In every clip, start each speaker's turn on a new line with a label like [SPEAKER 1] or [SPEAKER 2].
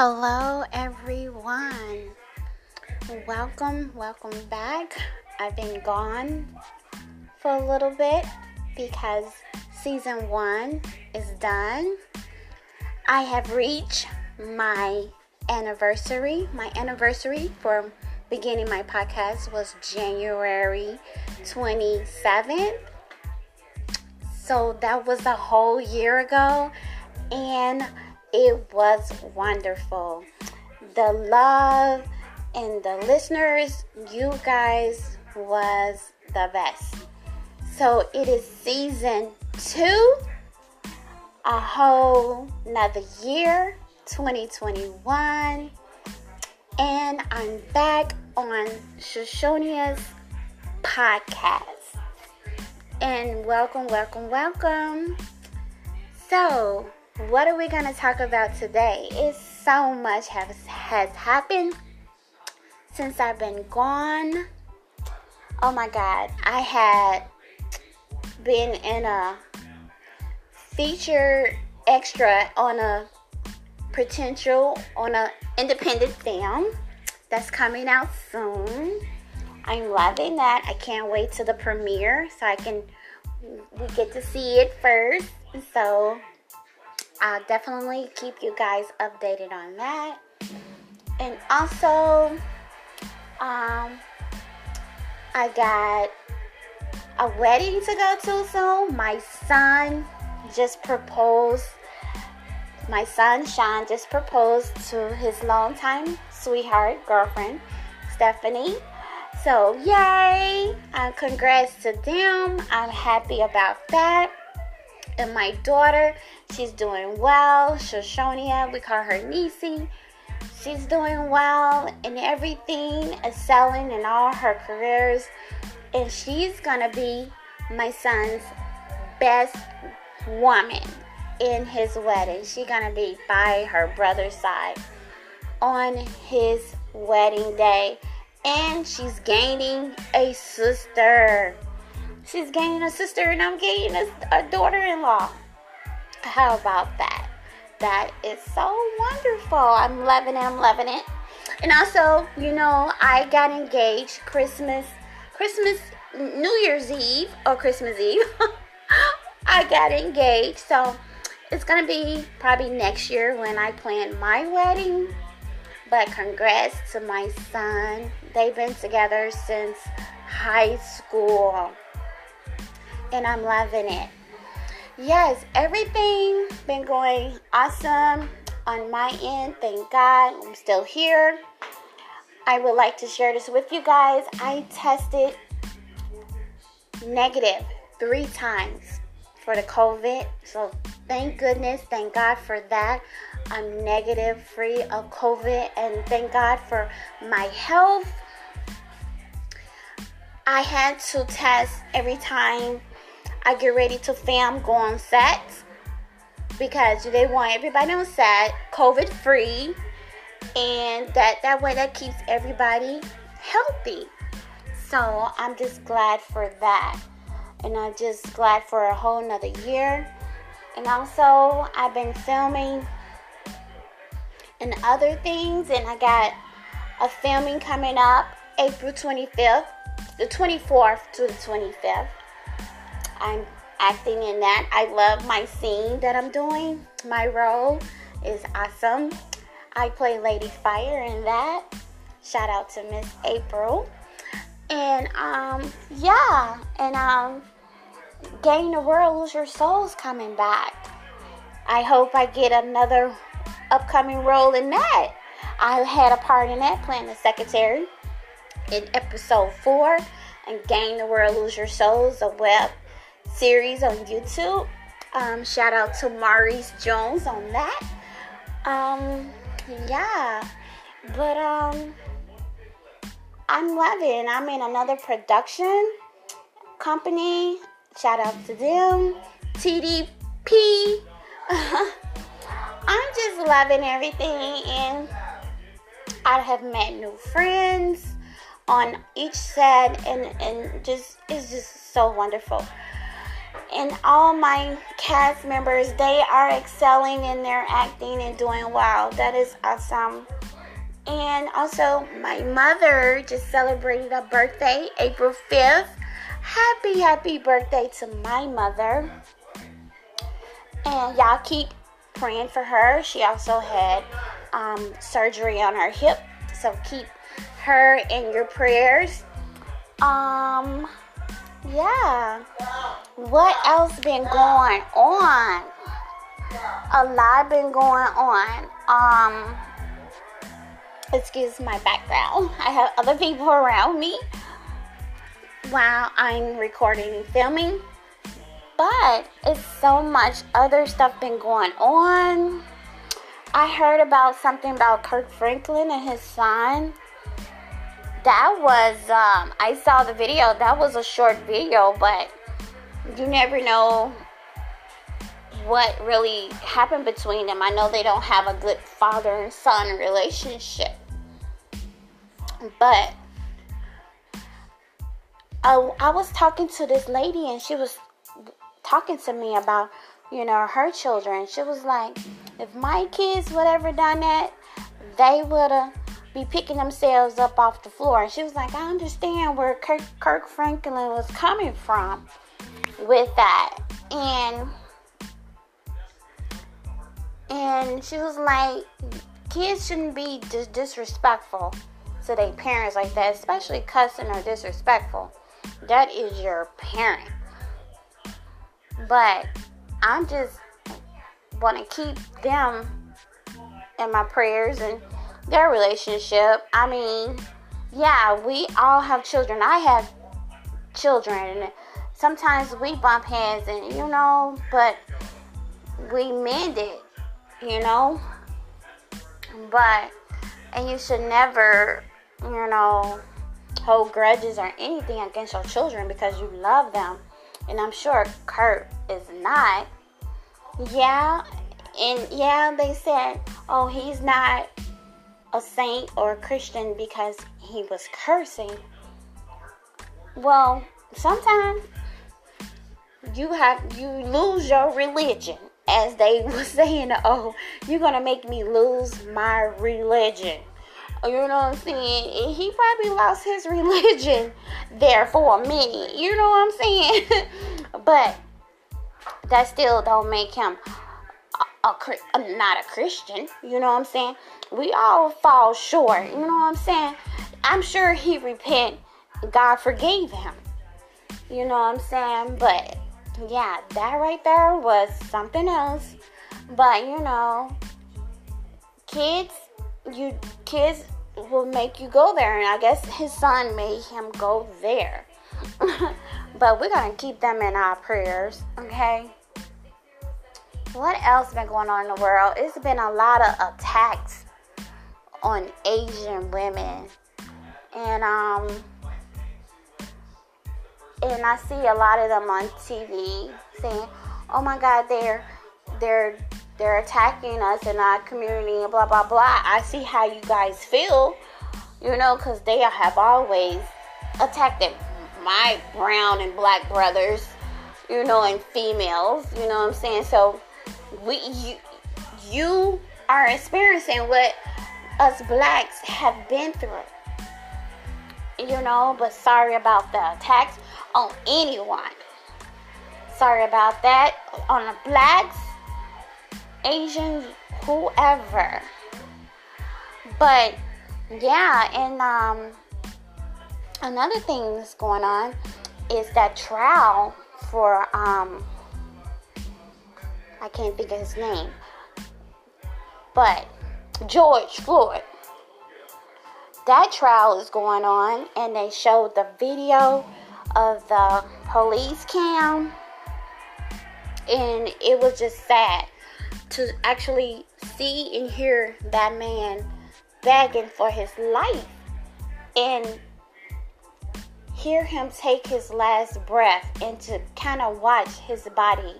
[SPEAKER 1] Hello, everyone. Welcome, welcome back. I've been gone for a little bit because season one is done. I have reached my anniversary. My anniversary for beginning my podcast was January 27th. So that was a whole year ago, and it was wonderful. The love and the listeners, you guys was the best. So it is season two, a whole another year, 2021. And I'm back on Shoshonia's podcast. And welcome, welcome, welcome. So, what are we going to talk about today? It's so much has, has happened since I've been gone. Oh my God, I had been in a feature extra on a potential on a independent film that's coming out soon. I'm loving that. I can't wait to the premiere so I can we get to see it first. So I'll definitely keep you guys updated on that. And also um, I got a wedding to go to soon. My son just proposed. My son Sean just proposed to his longtime sweetheart girlfriend, Stephanie. So, yay! Uh, congrats to them. I'm happy about that. And my daughter, she's doing well. Shoshonia, we call her Nisi she's doing well and everything, excelling in all her careers. And she's gonna be my son's best woman in his wedding. She's gonna be by her brother's side on his wedding day. And she's gaining a sister. She's gaining a sister, and I'm gaining a, a daughter in law. How about that? that is so wonderful. I'm loving it. I'm loving it. And also, you know, I got engaged Christmas, Christmas, New Year's Eve or Christmas Eve. I got engaged. So it's going to be probably next year when I plan my wedding. But congrats to my son. They've been together since high school. And I'm loving it yes, everything been going awesome on my end. Thank God I'm still here. I would like to share this with you guys. I tested negative three times for the COVID. So thank goodness, thank God for that. I'm negative free of COVID and thank God for my health. I had to test every time I get ready to film, go on set because they want everybody on set COVID free, and that that way that keeps everybody healthy. So I'm just glad for that, and I'm just glad for a whole nother year. And also, I've been filming and other things, and I got a filming coming up April 25th, the 24th to the 25th. I'm acting in that. I love my scene that I'm doing. My role is awesome. I play Lady Fire in that. Shout out to Miss April. And um yeah, and um Gain the World Lose Your Soul's coming back. I hope I get another upcoming role in that. I had a part in that playing the secretary in episode four and Gain the World Lose Your Souls, a web series on YouTube. Um, shout out to Maurice Jones on that. Um, yeah, but um, I'm loving. I'm in another production company. Shout out to them. TDP. I'm just loving everything, and I have met new friends on each set, and and just it's just so wonderful. And all my cast members, they are excelling in their acting and doing well. That is awesome. And also, my mother just celebrated a birthday, April 5th. Happy, happy birthday to my mother. And y'all keep praying for her. She also had um, surgery on her hip, so keep her in your prayers. Um, yeah. What else been going on? A lot been going on. Um, excuse my background. I have other people around me while I'm recording and filming. But it's so much other stuff been going on. I heard about something about Kirk Franklin and his son. That was, um, I saw the video. That was a short video, but you never know what really happened between them. I know they don't have a good father and son relationship. But I, I was talking to this lady and she was talking to me about, you know, her children. She was like, if my kids would ever done that, they would have be picking themselves up off the floor. And she was like, I understand where Kirk, Kirk Franklin was coming from with that. And and she was like, kids shouldn't be dis- disrespectful to their parents like that, especially cussing or disrespectful. That is your parent. But I'm just want to keep them in my prayers and their relationship. I mean, yeah, we all have children. I have children. Sometimes we bump heads, and you know, but we mend it, you know. But, and you should never, you know, hold grudges or anything against your children because you love them. And I'm sure Kirk is not. Yeah, and yeah, they said, oh, he's not a saint or a Christian because he was cursing. Well, sometimes you have you lose your religion, as they were saying. Oh, you're gonna make me lose my religion. You know what I'm saying? and he probably lost his religion there for a minute. You know what I'm saying? but that still don't make him a, a, not a Christian. You know what I'm saying? We all fall short. You know what I'm saying? I'm sure he repent. God forgave him. You know what I'm saying? But yeah, that right there was something else. But you know, kids, you kids will make you go there, and I guess his son made him go there. but we're gonna keep them in our prayers, okay? What else been going on in the world? It's been a lot of attacks on Asian women, and um, and I see a lot of them on TV saying, "Oh my God, they're they're they're attacking us in our community and blah blah blah." I see how you guys feel, you know, because they have always attacked my brown and black brothers, you know, and females. You know what I'm saying? So we you you are experiencing what us blacks have been through. You know, but sorry about the attacks on anyone. Sorry about that on the blacks, Asians, whoever. But yeah, and um another thing that's going on is that trial for um I can't think of his name. But George Floyd. That trial is going on, and they showed the video of the police cam, and it was just sad to actually see and hear that man begging for his life and hear him take his last breath and to kind of watch his body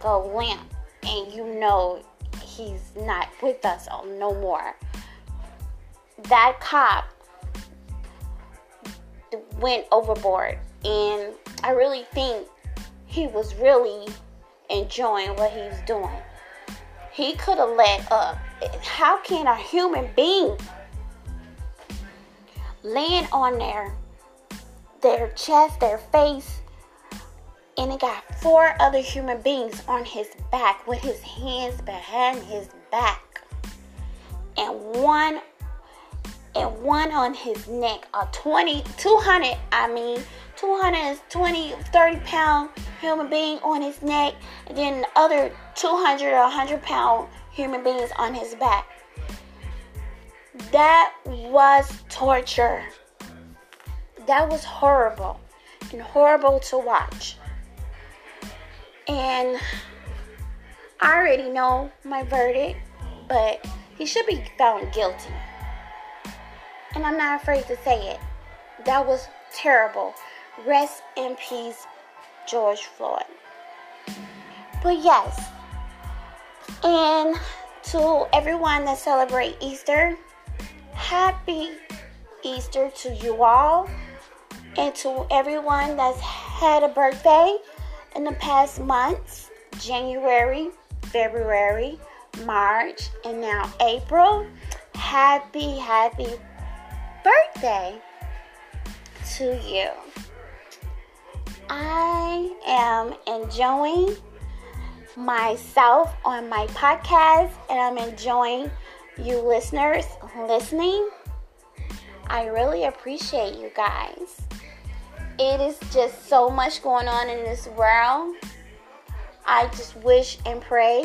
[SPEAKER 1] go limp and you know he's not with us no more. That cop went overboard, and I really think he was really enjoying what he was doing. He could have let up. How can a human being land on their their chest, their face, and it got four other human beings on his back with his hands behind his back, and one and one on his neck. A 20, 200, I mean, 220, 30 pound human being on his neck, and then the other 200 or 100 pound human beings on his back. That was torture. That was horrible and horrible to watch. And I already know my verdict, but he should be found guilty. And I'm not afraid to say it. That was terrible. Rest in peace, George Floyd. But yes, and to everyone that celebrate Easter, happy Easter to you all. And to everyone that's had a birthday in the past months January, February, March, and now April. Happy, happy birthday to you. I am enjoying myself on my podcast and I'm enjoying you listeners listening. I really appreciate you guys. It is just so much going on in this world. I just wish and pray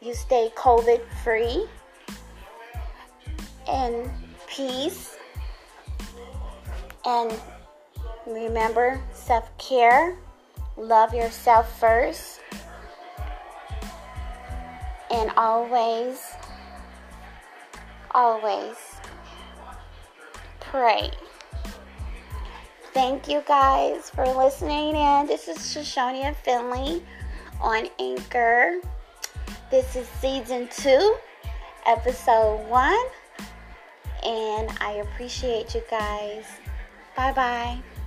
[SPEAKER 1] you stay COVID free and peace. And remember self care, love yourself first, and always, always pray. Thank you guys for listening And This is Shoshonia Finley on Anchor. This is season two, episode one. And I appreciate you guys. 拜拜。